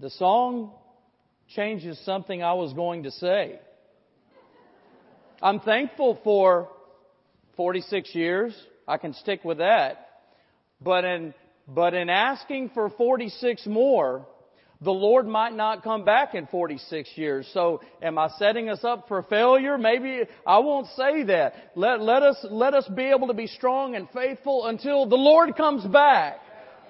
The song changes something I was going to say. I'm thankful for 46 years. I can stick with that. But in, but in asking for 46 more, the Lord might not come back in 46 years. So am I setting us up for failure? Maybe I won't say that. Let, let us, let us be able to be strong and faithful until the Lord comes back.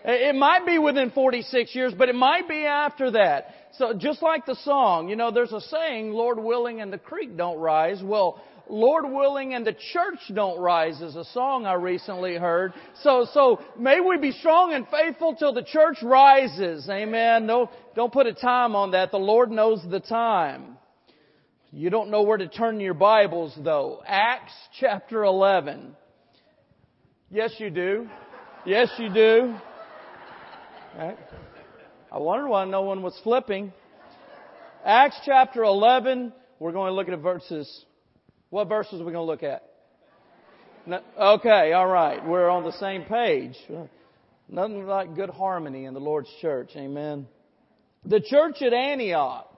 It might be within 46 years, but it might be after that. So just like the song, you know, there's a saying, Lord willing and the creek don't rise. Well, Lord willing and the church don't rise is a song I recently heard. So, so may we be strong and faithful till the church rises. Amen. No, don't put a time on that. The Lord knows the time. You don't know where to turn your Bibles though. Acts chapter 11. Yes, you do. Yes, you do. I wondered why no one was flipping. Acts chapter 11, we're going to look at verses. What verses are we going to look at? No, okay, all right. We're on the same page. Nothing like good harmony in the Lord's church. Amen. The church at Antioch.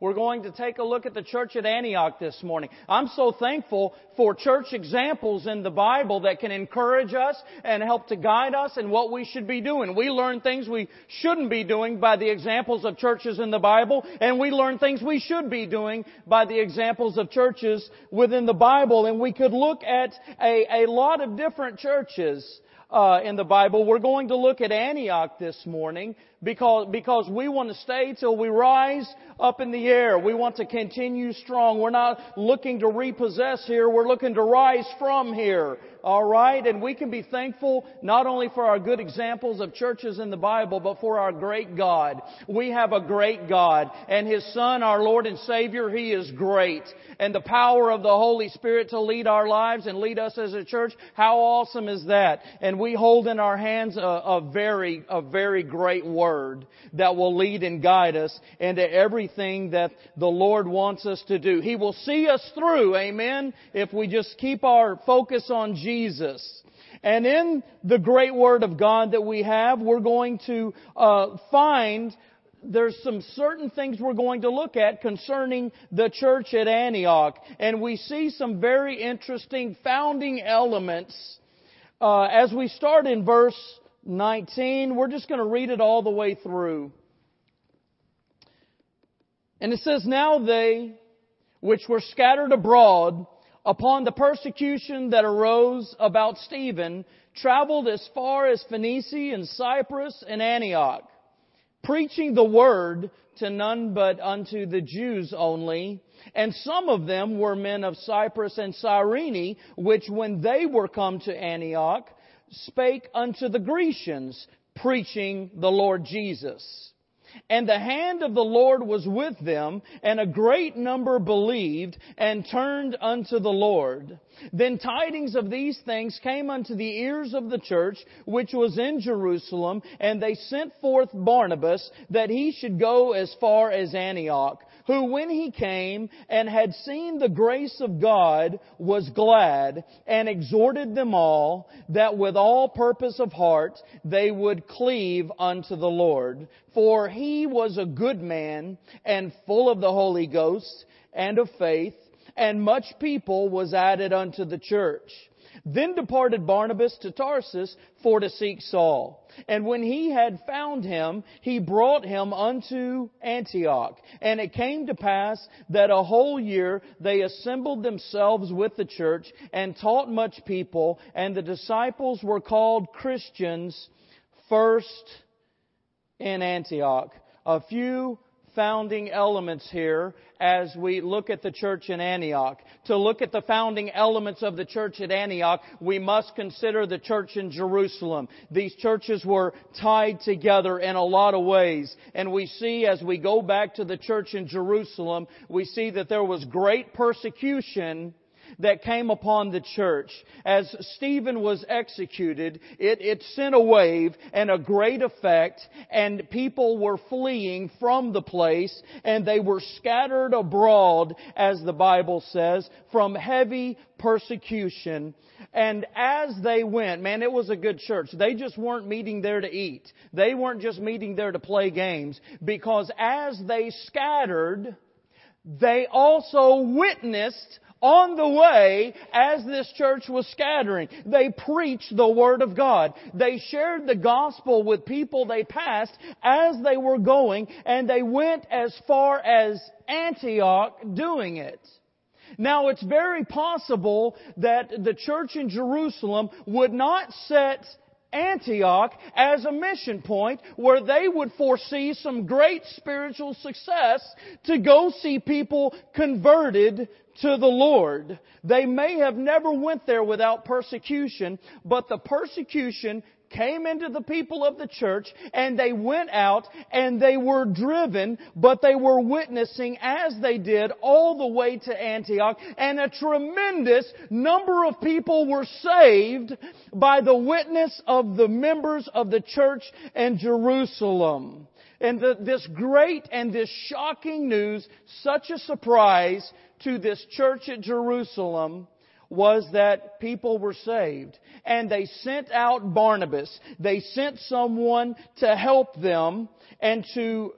We're going to take a look at the church at Antioch this morning. I'm so thankful for church examples in the Bible that can encourage us and help to guide us in what we should be doing. We learn things we shouldn't be doing by the examples of churches in the Bible, and we learn things we should be doing by the examples of churches within the Bible. And we could look at a, a lot of different churches uh, in the Bible. We're going to look at Antioch this morning because, because we want to stay till we rise up in the air. We want to continue strong. We're not looking to repossess here. We're looking to rise from here. Alright? And we can be thankful not only for our good examples of churches in the Bible, but for our great God. We have a great God. And His Son, our Lord and Savior, He is great. And the power of the Holy Spirit to lead our lives and lead us as a church, how awesome is that? And we hold in our hands a, a very, a very great Word that will lead and guide us into everything that the Lord wants us to do. He will see us through, amen, if we just keep our focus on Jesus. And in the great Word of God that we have, we're going to uh, find there's some certain things we're going to look at concerning the church at Antioch. And we see some very interesting founding elements. Uh, as we start in verse 19, we're just going to read it all the way through. And it says, Now they, which were scattered abroad, upon the persecution that arose about Stephen, traveled as far as Phoenicia and Cyprus and Antioch, preaching the word to none but unto the Jews only. And some of them were men of Cyprus and Cyrene, which when they were come to Antioch, spake unto the Grecians, preaching the Lord Jesus. And the hand of the Lord was with them, and a great number believed and turned unto the Lord. Then tidings of these things came unto the ears of the church, which was in Jerusalem, and they sent forth Barnabas, that he should go as far as Antioch who when he came and had seen the grace of God was glad and exhorted them all that with all purpose of heart they would cleave unto the Lord. For he was a good man and full of the Holy Ghost and of faith, and much people was added unto the church. Then departed Barnabas to Tarsus for to seek Saul. And when he had found him, he brought him unto Antioch. And it came to pass that a whole year they assembled themselves with the church and taught much people, and the disciples were called Christians first in Antioch. A few founding elements here as we look at the church in Antioch. To look at the founding elements of the church at Antioch, we must consider the church in Jerusalem. These churches were tied together in a lot of ways. And we see as we go back to the church in Jerusalem, we see that there was great persecution that came upon the church. As Stephen was executed, it, it sent a wave and a great effect, and people were fleeing from the place, and they were scattered abroad, as the Bible says, from heavy persecution. And as they went, man, it was a good church. They just weren't meeting there to eat. They weren't just meeting there to play games. Because as they scattered, they also witnessed on the way as this church was scattering. They preached the Word of God. They shared the gospel with people they passed as they were going and they went as far as Antioch doing it. Now it's very possible that the church in Jerusalem would not set Antioch as a mission point where they would foresee some great spiritual success to go see people converted to the Lord. They may have never went there without persecution, but the persecution came into the people of the church and they went out and they were driven, but they were witnessing as they did all the way to Antioch and a tremendous number of people were saved by the witness of the members of the church in Jerusalem. And the, this great and this shocking news, such a surprise to this church at Jerusalem, was that people were saved. And they sent out Barnabas. They sent someone to help them and to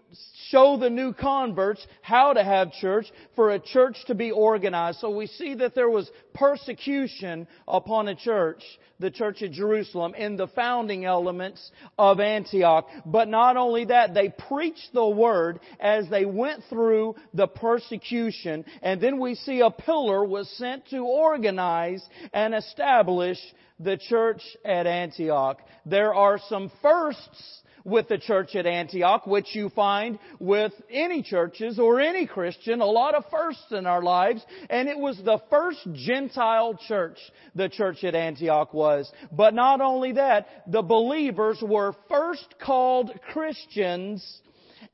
show the new converts how to have church, for a church to be organized. So we see that there was persecution upon a church, the church at Jerusalem, in the founding elements of Antioch. But not only that, they preached the word as they went through the persecution. And then we see a pillar was sent to organize and establish the church at Antioch. There are some firsts with the church at Antioch, which you find with any churches or any Christian, a lot of firsts in our lives. And it was the first Gentile church, the church at Antioch was. But not only that, the believers were first called Christians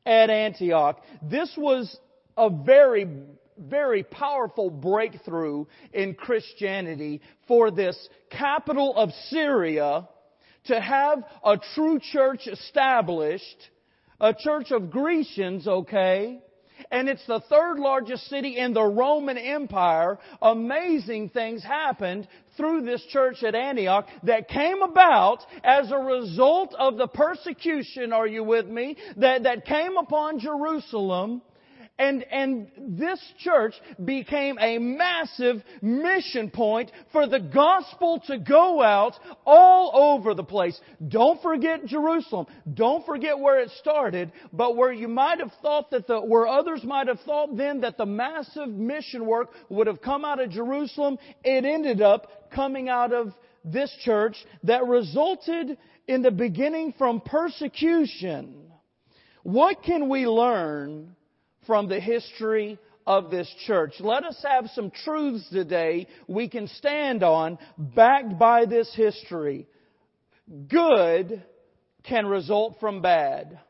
at Antioch. This was a very very powerful breakthrough in Christianity for this capital of Syria to have a true church established, a church of Grecians, okay, and it's the third largest city in the Roman Empire, amazing things happened through this church at Antioch that came about as a result of the persecution, are you with me, that, that came upon Jerusalem and, and this church became a massive mission point for the gospel to go out all over the place. Don't forget Jerusalem. Don't forget where it started, but where you might have thought that the, where others might have thought then that the massive mission work would have come out of Jerusalem, it ended up coming out of this church that resulted in the beginning from persecution. What can we learn from the history of this church. Let us have some truths today we can stand on backed by this history. Good can result from bad.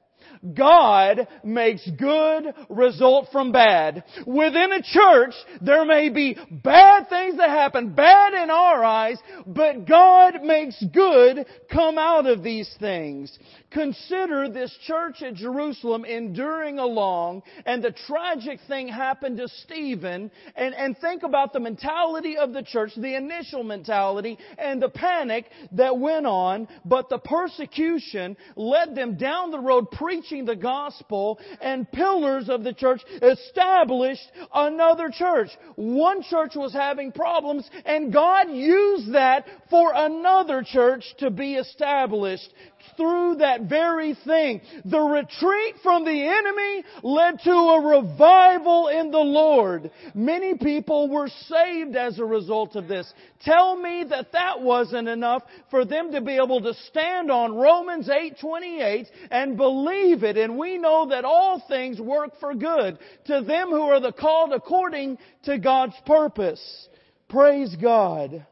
God makes good result from bad. Within a church, there may be bad things that happen, bad in our eyes, but God makes good come out of these things. Consider this church at Jerusalem enduring along, and the tragic thing happened to Stephen, and, and think about the mentality of the church, the initial mentality, and the panic that went on, but the persecution led them down the road preaching preaching the gospel and pillars of the church established another church. One church was having problems and God used that for another church to be established through that very thing. The retreat from the enemy led to a revival in the Lord. Many people were saved as a result of this. Tell me that that wasn't enough for them to be able to stand on Romans 8:28 and believe it. And we know that all things work for good to them who are the called according to God's purpose. Praise God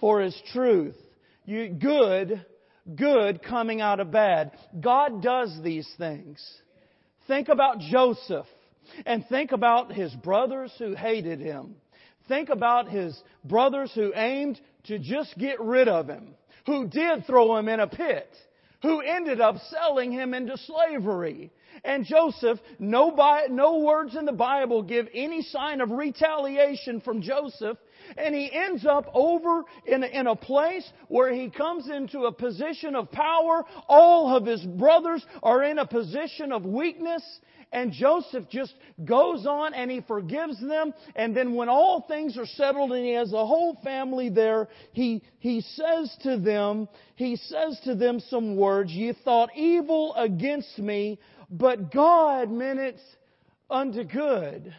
for His truth. You, good good coming out of bad. God does these things. Think about Joseph and think about his brothers who hated him. Think about his brothers who aimed to just get rid of him, who did throw him in a pit, who ended up selling him into slavery. And Joseph, no, no words in the Bible give any sign of retaliation from Joseph. And he ends up over in a, in a place where he comes into a position of power. All of his brothers are in a position of weakness. And Joseph just goes on and he forgives them. And then when all things are settled and he has the whole family there, he, he says to them, he says to them some words, you thought evil against me, but God meant it unto good.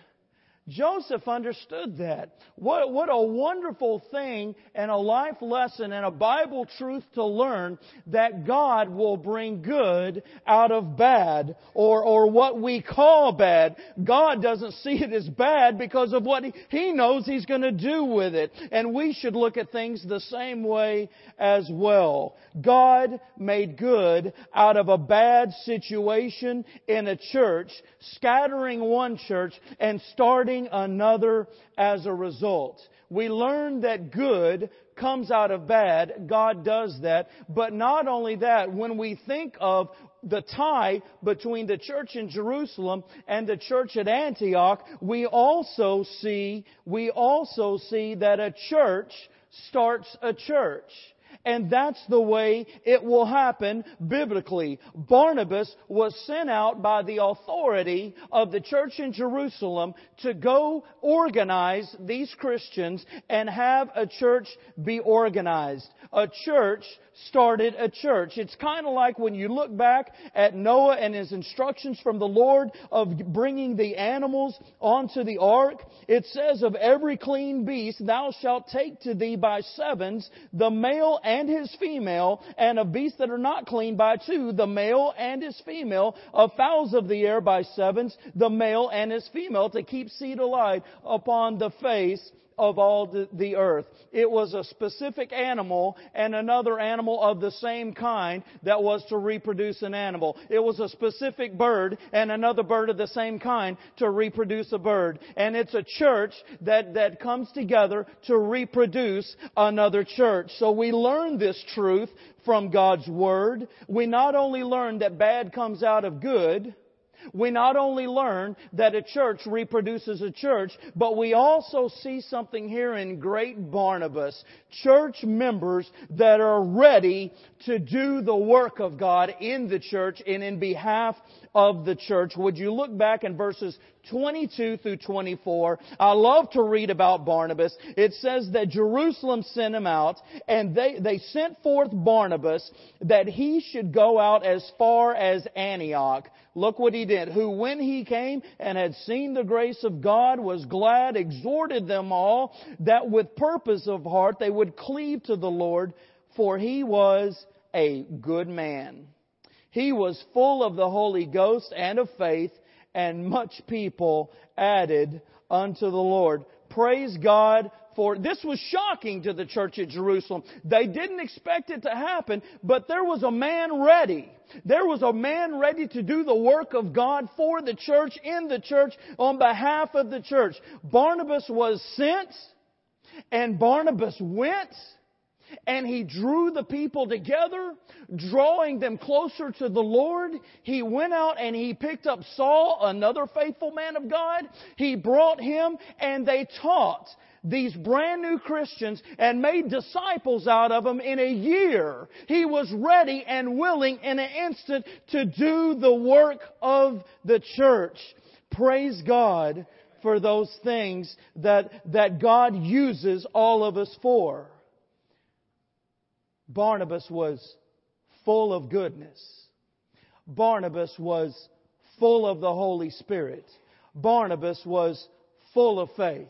Joseph understood that. What, what a wonderful thing and a life lesson and a Bible truth to learn that God will bring good out of bad or, or what we call bad. God doesn't see it as bad because of what he, he knows He's going to do with it. And we should look at things the same way as well. God made good out of a bad situation in a church, scattering one church and starting another as a result. We learn that good comes out of bad. God does that. But not only that, when we think of the tie between the church in Jerusalem and the church at Antioch, we also see, we also see that a church starts a church. And that's the way it will happen biblically. Barnabas was sent out by the authority of the church in Jerusalem to go organize these Christians and have a church be organized. A church started a church. It's kind of like when you look back at Noah and his instructions from the Lord of bringing the animals onto the ark. It says, of every clean beast thou shalt take to thee by sevens, the male and his female, and of beasts that are not clean by two, the male and his female, of fowls of the air by sevens, the male and his female, to keep seed alive upon the face of all the earth. It was a specific animal and another animal of the same kind that was to reproduce an animal. It was a specific bird and another bird of the same kind to reproduce a bird. And it's a church that, that comes together to reproduce another church. So we learn this truth from God's Word. We not only learn that bad comes out of good, we not only learn that a church reproduces a church, but we also see something here in great Barnabas. Church members that are ready to do the work of God in the church and in behalf of the church. Would you look back in verses 22 through 24? I love to read about Barnabas. It says that Jerusalem sent him out and they, they sent forth Barnabas that he should go out as far as Antioch. Look what he did. Who when he came and had seen the grace of God was glad, exhorted them all that with purpose of heart they would cleave to the Lord for he was a good man. He was full of the Holy Ghost and of faith, and much people added unto the Lord. Praise God for this was shocking to the church at Jerusalem. They didn't expect it to happen, but there was a man ready. There was a man ready to do the work of God for the church, in the church, on behalf of the church. Barnabas was sent, and Barnabas went, and he drew the people together, drawing them closer to the Lord. He went out and he picked up Saul, another faithful man of God. He brought him and they taught these brand new Christians and made disciples out of them in a year. He was ready and willing in an instant to do the work of the church. Praise God for those things that, that God uses all of us for. Barnabas was full of goodness. Barnabas was full of the Holy Spirit. Barnabas was full of faith.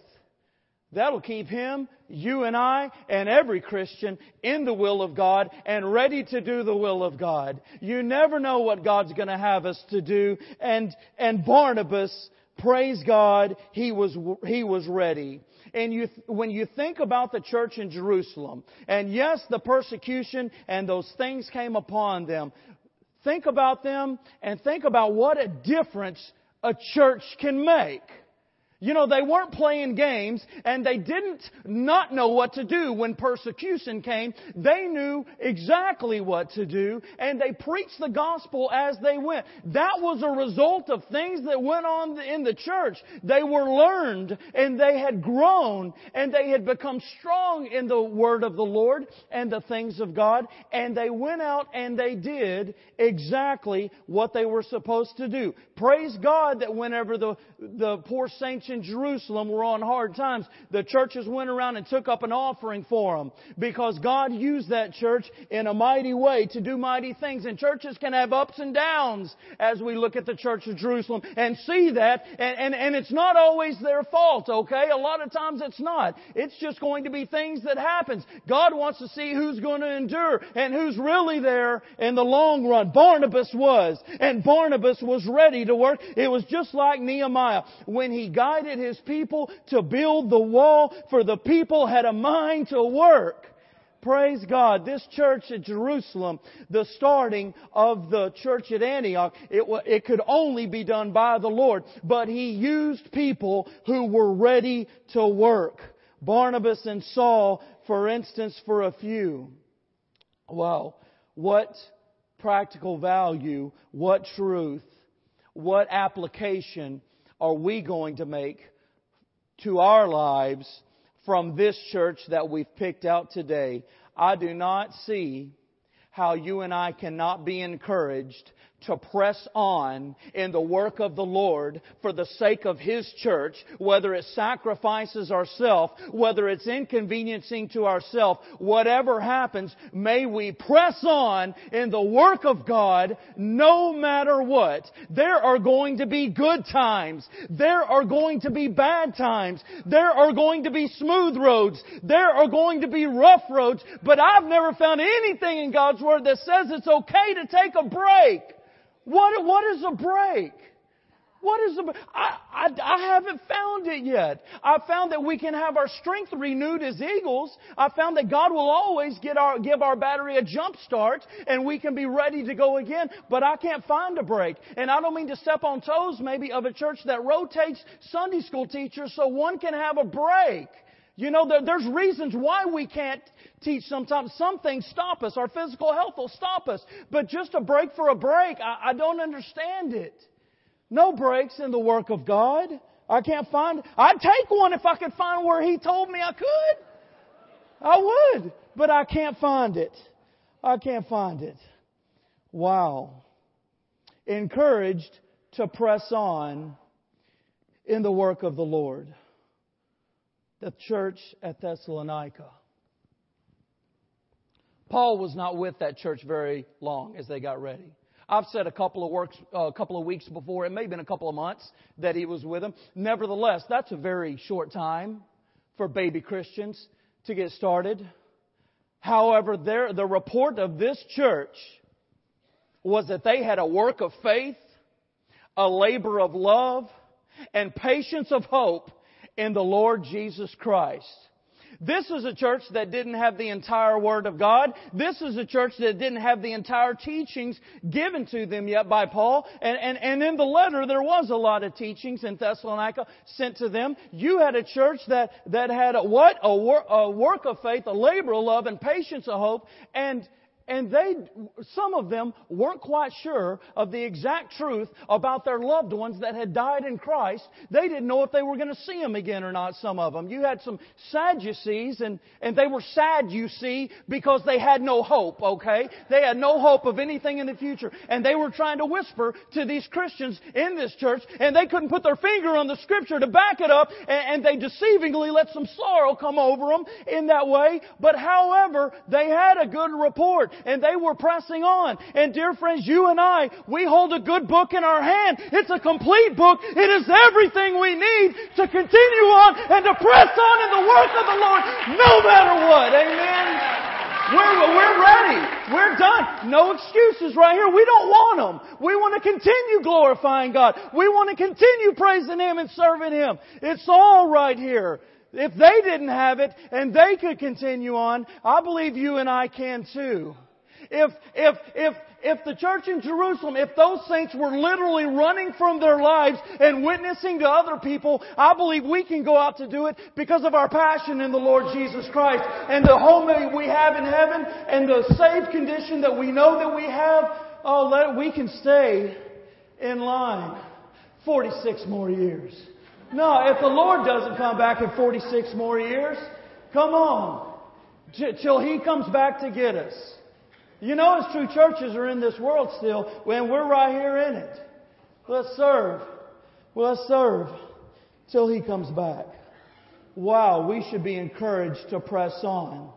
That'll keep him, you and I, and every Christian in the will of God and ready to do the will of God. You never know what God's to have us to do. And, and Barnabas, praise God, he was, he was ready. And you, when you think about the church in Jerusalem, and yes, the persecution and those things came upon them, think about them and think about what a difference a church can make. You know, they weren't playing games and they didn't not know what to do when persecution came. They knew exactly what to do and they preached the gospel as they went. That was a result of things that went on in the church. They were learned and they had grown and they had become strong in the word of the Lord and the things of God and they went out and they did exactly what they were supposed to do. Praise God that whenever the, the poor saints in Jerusalem were on hard times, the churches went around and took up an offering for them because God used that church in a mighty way to do mighty things. And churches can have ups and downs as we look at the church of Jerusalem and see that. And, and, and it's not always their fault, okay? A lot of times it's not. It's just going to be things that happens. God wants to see who's going to endure and who's really there in the long run. Barnabas was, and Barnabas was ready to work. It was just like Nehemiah. When he got his people to build the wall, for the people had a mind to work. Praise God. This church at Jerusalem, the starting of the church at Antioch, it, it could only be done by the Lord. But He used people who were ready to work. Barnabas and Saul, for instance, for a few. Wow. What practical value, what truth, what application are we going to make to our lives from this church that we've picked out today? I do not see how you and I cannot be encouraged to press on in the work of the Lord for the sake of His church, whether it sacrifices ourself, whether it's inconveniencing to ourself, whatever happens, may we press on in the work of God no matter what. There are going to be good times. There are going to be bad times. There are going to be smooth roads. There are going to be rough roads, but I've never found anything in God's Word that says it's okay to take a break. What, what is a break? What is a, I, I, I haven't found it yet. I found that we can have our strength renewed as eagles. I found that God will always get our, give our battery a jump start and we can be ready to go again. But I can't find a break. And I don't mean to step on toes maybe of a church that rotates Sunday school teachers so one can have a break. You know, there, there's reasons why we can't teach sometimes. Some things stop us. Our physical health will stop us. But just a break for a break, I, I don't understand it. No breaks in the work of God. I can't find, I'd take one if I could find where He told me I could. I would. But I can't find it. I can't find it. Wow. Encouraged to press on in the work of the Lord the church at Thessalonica. Paul was not with that church very long as they got ready. I've said a couple of works, uh, a couple of weeks before, it may have been a couple of months that he was with them. Nevertheless, that's a very short time for baby Christians to get started. However, there, the report of this church was that they had a work of faith, a labor of love, and patience of hope in the Lord Jesus Christ. This is a church that didn't have the entire Word of God. This is a church that didn't have the entire teachings given to them yet by Paul. And, and, and in the letter, there was a lot of teachings in Thessalonica sent to them. You had a church that, that had a, what? A, wor, a work of faith, a labor of love, and patience of hope. And, and they, some of them weren't quite sure of the exact truth about their loved ones that had died in Christ. They didn't know if they were going to see them again or not, some of them. You had some Sadducees, and, and they were sad, you see, because they had no hope, okay? They had no hope of anything in the future. And they were trying to whisper to these Christians in this church, and they couldn't put their finger on the scripture to back it up, and, and they deceivingly let some sorrow come over them in that way. But however, they had a good report and they were pressing on. And dear friends, you and I, we hold a good book in our hand. It's a complete book. It is everything we need to continue on and to press on in the work of the Lord no matter what. Amen. We're, we're ready. We're done. No excuses right here. We don't want them. We want to continue glorifying God. We want to continue praising Him and serving Him. It's all right here. If they didn't have it and they could continue on, I believe you and I can too. If, if, if if the church in Jerusalem, if those saints were literally running from their lives and witnessing to other people, I believe we can go out to do it because of our passion in the Lord Jesus Christ and the home that we have in heaven and the saved condition that we know that we have. Oh, let, we can stay in line 46 more years. No, if the Lord doesn't come back in 46 more years, come on. Till He comes back to get us. You know, it's true churches are in this world still, and we're right here in it. Let's serve. Let's serve till He comes back. Wow, we should be encouraged to press on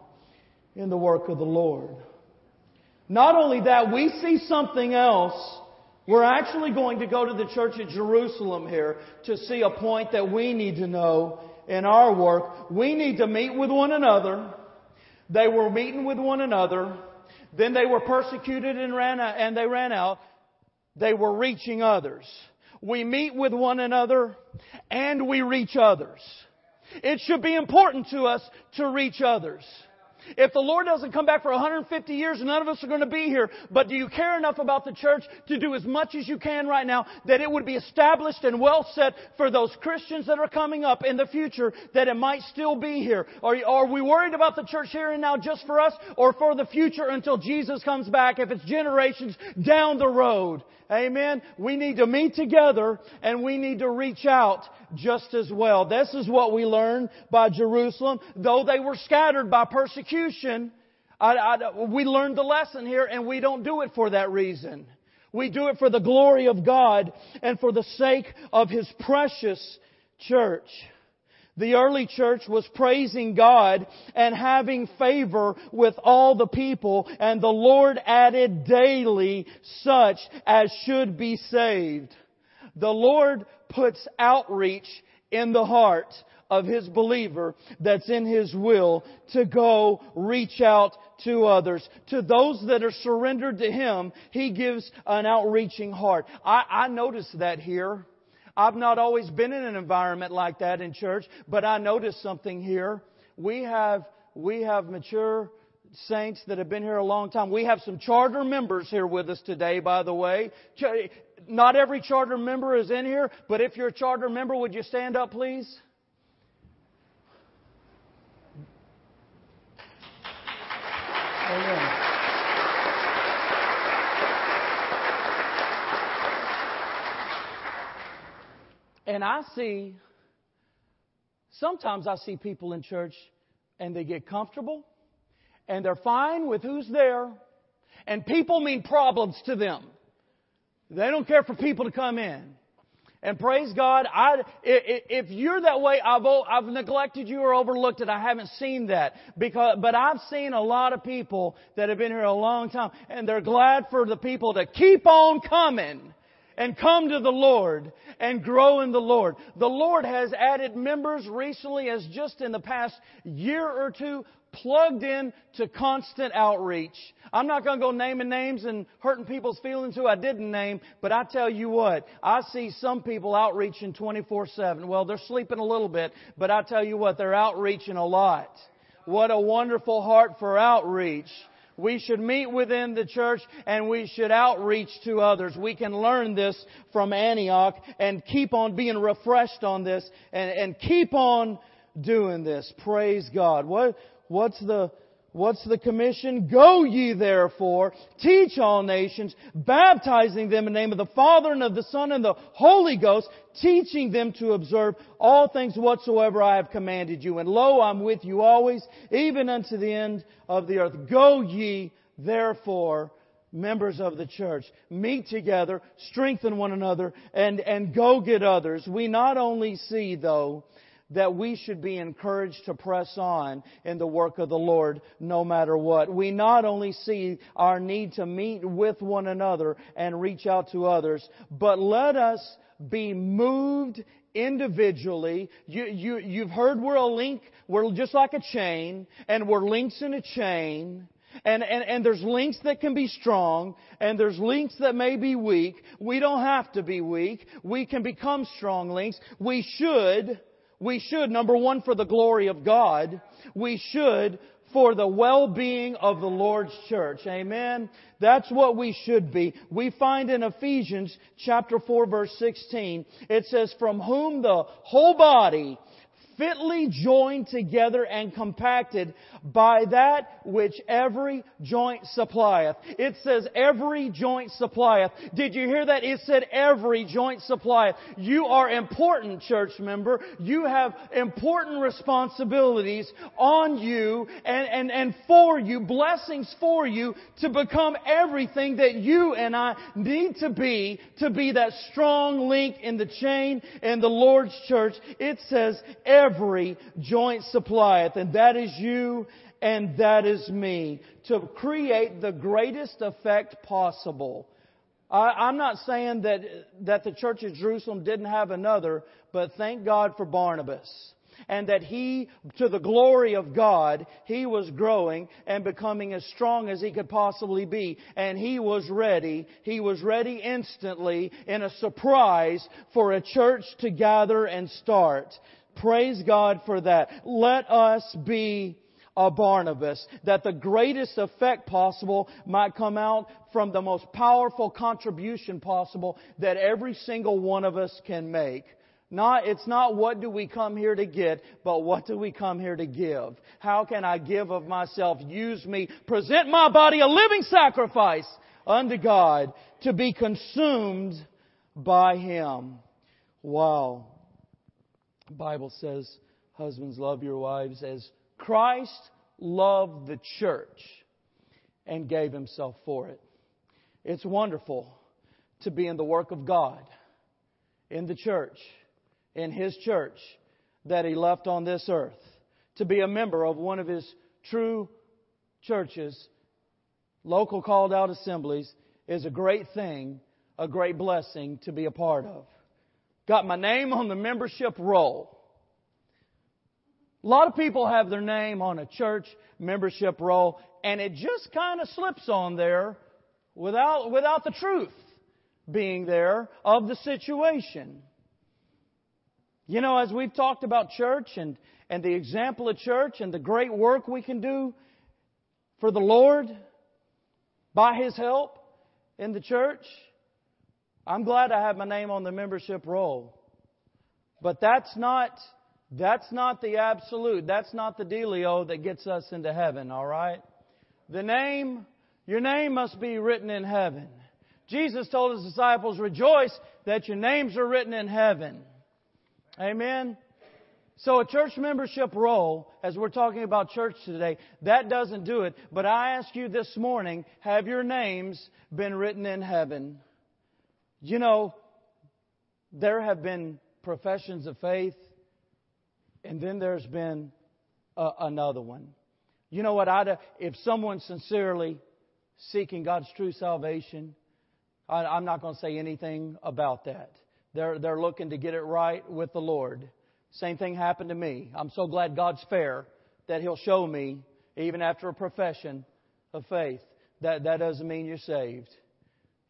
in the work of the Lord. Not only that, we see something else. We're actually going to go to the church at Jerusalem here to see a point that we need to know in our work. We need to meet with one another. They were meeting with one another. Then they were persecuted and ran out, and they ran out. They were reaching others. We meet with one another and we reach others. It should be important to us to reach others. If the Lord doesn't come back for 150 years, none of us are going to be here. But do you care enough about the church to do as much as you can right now that it would be established and well set for those Christians that are coming up in the future that it might still be here? Are, are we worried about the church here and now just for us or for the future until Jesus comes back if it's generations down the road? Amen. We need to meet together and we need to reach out just as well. This is what we learn by Jerusalem. Though they were scattered by persecution, I, I, we learned the lesson here and we don't do it for that reason. We do it for the glory of God and for the sake of His precious church. The early church was praising God and having favor with all the people, and the Lord added daily such as should be saved. The Lord puts outreach in the heart of His believer that's in His will to go reach out to others. To those that are surrendered to Him, He gives an outreaching heart. I, I noticed that here. I've not always been in an environment like that in church, but I noticed something here. We have, we have mature saints that have been here a long time. We have some charter members here with us today, by the way. Not every charter member is in here, but if you're a charter member, would you stand up, please? And I see, sometimes I see people in church and they get comfortable and they're fine with who's there and people mean problems to them. They don't care for people to come in. And praise God, I, if you're that way, I've, I've neglected you or overlooked it. I haven't seen that. Because, but I've seen a lot of people that have been here a long time and they're glad for the people to keep on coming and come to the Lord and grow in the Lord. The Lord has added members recently as just in the past year or two plugged in to constant outreach. I'm not going to go naming names and hurting people's feelings who I didn't name, but I tell you what, I see some people outreaching 24-7. Well, they're sleeping a little bit, but I tell you what, they're outreaching a lot. What a wonderful heart for outreach. We should meet within the church and we should outreach to others. We can learn this from Antioch and keep on being refreshed on this and, and keep on doing this. Praise God. What, what's the, What's the commission? Go ye therefore, teach all nations, baptizing them in the name of the Father and of the Son and the Holy Ghost, teaching them to observe all things whatsoever I have commanded you. And lo, I'm with you always, even unto the end of the earth. Go ye therefore, members of the church, meet together, strengthen one another, and, and go get others. We not only see though, that we should be encouraged to press on in the work of the Lord no matter what. We not only see our need to meet with one another and reach out to others, but let us be moved individually. You, you, you've heard we're a link, we're just like a chain, and we're links in a chain. And, and, and there's links that can be strong, and there's links that may be weak. We don't have to be weak. We can become strong links. We should we should, number one, for the glory of God, we should for the well-being of the Lord's church. Amen. That's what we should be. We find in Ephesians chapter 4 verse 16, it says, from whom the whole body fitly joined together and compacted by that which every joint supplieth. It says every joint supplieth. Did you hear that? It said every joint supplieth. You are important, church member. You have important responsibilities on you and, and, and for you, blessings for you to become everything that you and I need to be to be that strong link in the chain in the Lord's church. It says every every joint supplieth, and that is you and that is me, to create the greatest effect possible. I, am not saying that, that the church of Jerusalem didn't have another, but thank God for Barnabas. And that he, to the glory of God, he was growing and becoming as strong as he could possibly be. And he was ready. He was ready instantly in a surprise for a church to gather and start. Praise God for that. Let us be a Barnabas, that the greatest effect possible might come out from the most powerful contribution possible that every single one of us can make. Not, it's not what do we come here to get, but what do we come here to give? How can I give of myself? Use me. Present my body a living sacrifice unto God to be consumed by Him. Wow. Bible says, husbands love your wives as Christ loved the church and gave himself for it. It's wonderful to be in the work of God, in the church, in his church that he left on this earth, to be a member of one of his true churches, local called out assemblies, is a great thing, a great blessing to be a part of. Got my name on the membership roll. A lot of people have their name on a church membership roll, and it just kind of slips on there without, without the truth being there of the situation. You know, as we've talked about church and, and the example of church and the great work we can do for the Lord by His help in the church, I'm glad I have my name on the membership roll. But that's not, that's not the absolute. That's not the dealio that gets us into heaven, alright? The name, your name must be written in heaven. Jesus told his disciples, rejoice that your names are written in heaven. Amen. So a church membership roll, as we're talking about church today, that doesn't do it. But I ask you this morning, have your names been written in heaven? You know, there have been professions of faith, and then there's been a, another one. You know what? I'd, uh, if someone's sincerely seeking God's true salvation, I, I'm not going to say anything about that. They're, they're looking to get it right with the Lord. Same thing happened to me. I'm so glad God's fair that He'll show me, even after a profession of faith, that that doesn't mean you're saved.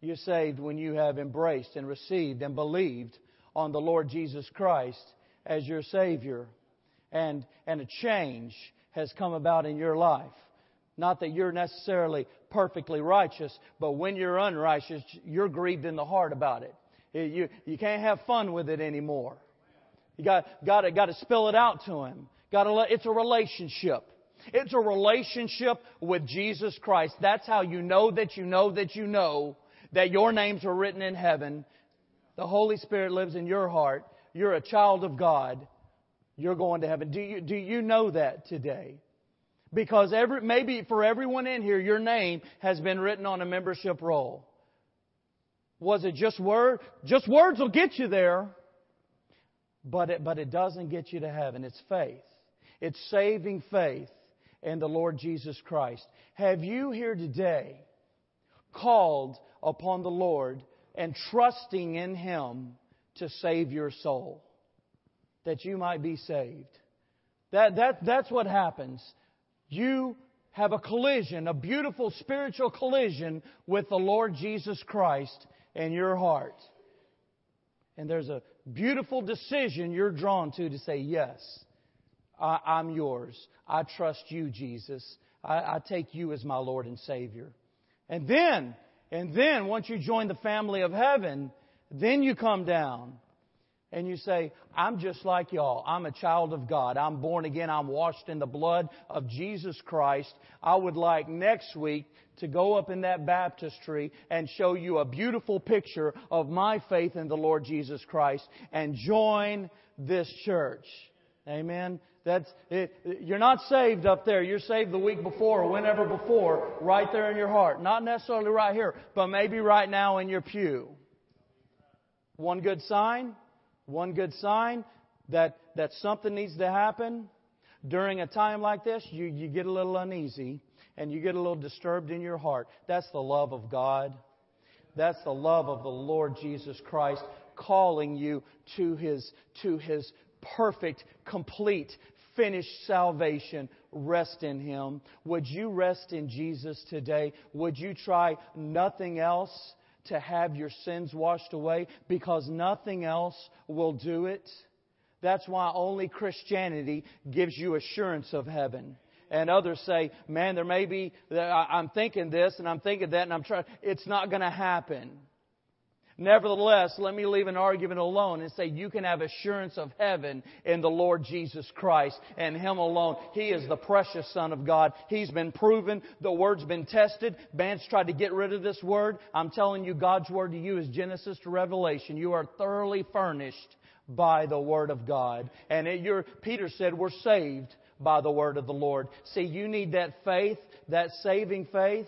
You're saved when you have embraced and received and believed on the Lord Jesus Christ as your Savior. And, and a change has come about in your life. Not that you're necessarily perfectly righteous, but when you're unrighteous, you're grieved in the heart about it. You, you can't have fun with it anymore. You got, got, to, got to spill it out to Him. Got to, it's a relationship. It's a relationship with Jesus Christ. That's how you know that you know that you know that your names are written in heaven. The Holy Spirit lives in your heart. You're a child of God. You're going to heaven. Do you, do you know that today? Because every, maybe for everyone in here, your name has been written on a membership roll. Was it just word? Just words will get you there. But it, but it doesn't get you to heaven. It's faith. It's saving faith in the Lord Jesus Christ. Have you here today called upon the Lord and trusting in Him to save your soul, that you might be saved. That, that, that's what happens. You have a collision, a beautiful spiritual collision with the Lord Jesus Christ in your heart. And there's a beautiful decision you're drawn to to say, Yes, I, am yours. I trust you, Jesus. I, I take you as my Lord and Savior. And then, and then once you join the family of heaven, then you come down and you say, I'm just like y'all. I'm a child of God. I'm born again. I'm washed in the blood of Jesus Christ. I would like next week to go up in that baptistry and show you a beautiful picture of my faith in the Lord Jesus Christ and join this church. Amen. That's it, you're not saved up there. You're saved the week before or whenever before, right there in your heart. Not necessarily right here, but maybe right now in your pew. One good sign, one good sign that, that something needs to happen during a time like this, you, you get a little uneasy and you get a little disturbed in your heart. That's the love of God. That's the love of the Lord Jesus Christ calling you to His, to His perfect, complete, finished salvation. Rest in Him. Would you rest in Jesus today? Would you try nothing else to have your sins washed away? Because nothing else will do it. That's why only Christianity gives you assurance of heaven. And others say, man, there may be, I'm thinking this and I'm thinking that and I'm trying, it's not going to happen. Nevertheless, let me leave an argument alone and say you can have assurance of heaven in the Lord Jesus Christ and Him alone. He is the precious Son of God. He's been proven. The Word's been tested. Man's tried to get rid of this Word. I'm telling you, God's Word to you is Genesis to Revelation. You are thoroughly furnished by the Word of God. And it, Peter said we're saved by the Word of the Lord. See, you need that faith, that saving faith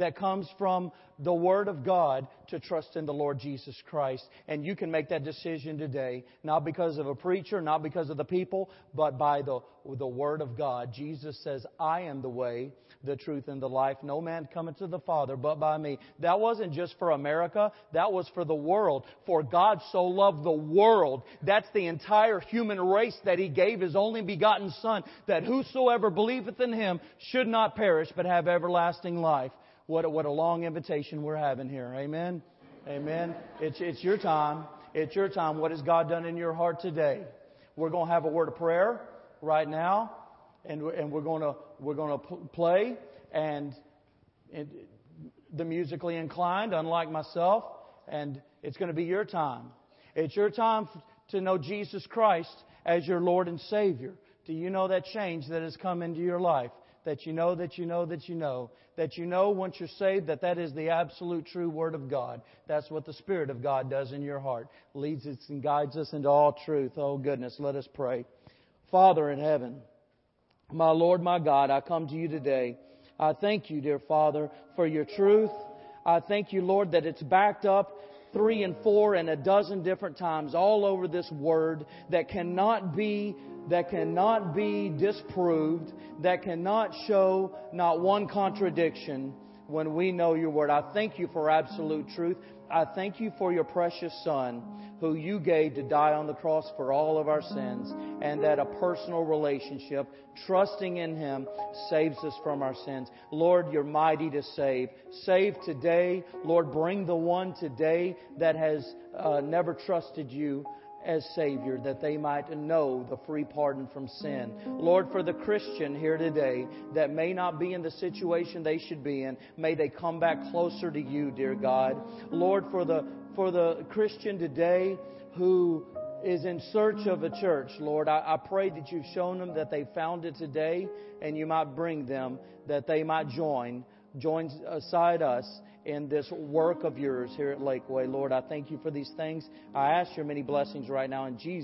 that comes from the Word of God to trust in the Lord Jesus Christ. And you can make that decision today, not because of a preacher, not because of the people, but by the, the Word of God. Jesus says, I am the way, the truth, and the life. No man cometh to the Father but by me. That wasn't just for America, that was for the world. For God so loved the world. That's the entire human race that He gave His only begotten Son, that whosoever believeth in Him should not perish but have everlasting life. What a, what a long invitation we're having here. Amen. Amen. It's, it's your time. It's your time. What has God done in your heart today? We're going to have a word of prayer right now, and, and we're going to, we're going to play, and, and the musically inclined, unlike myself, and it's going to be your time. It's your time to know Jesus Christ as your Lord and Savior. Do you know that change that has come into your life? That you know that you know that you know that you know once you're saved that that is the absolute true word of God. That's what the Spirit of God does in your heart. Leads us and guides us into all truth. Oh goodness, let us pray. Father in heaven, my Lord, my God, I come to you today. I thank you, dear Father, for your truth. I thank you, Lord, that it's backed up three and four and a dozen different times all over this word that cannot be that cannot be disproved, that cannot show not one contradiction when we know your word. I thank you for absolute truth. I thank you for your precious Son, who you gave to die on the cross for all of our sins, and that a personal relationship, trusting in Him, saves us from our sins. Lord, you're mighty to save. Save today. Lord, bring the one today that has uh, never trusted you as Savior, that they might know the free pardon from sin. Lord, for the Christian here today that may not be in the situation they should be in, may they come back closer to you, dear God. Lord, for the, for the Christian today who is in search of a church, Lord, I, I pray that you've shown them that they found it today and you might bring them, that they might join, join aside uh, us in this work of yours here at Lakeway. Lord, I thank you for these things. I ask your many blessings right now in Jesus.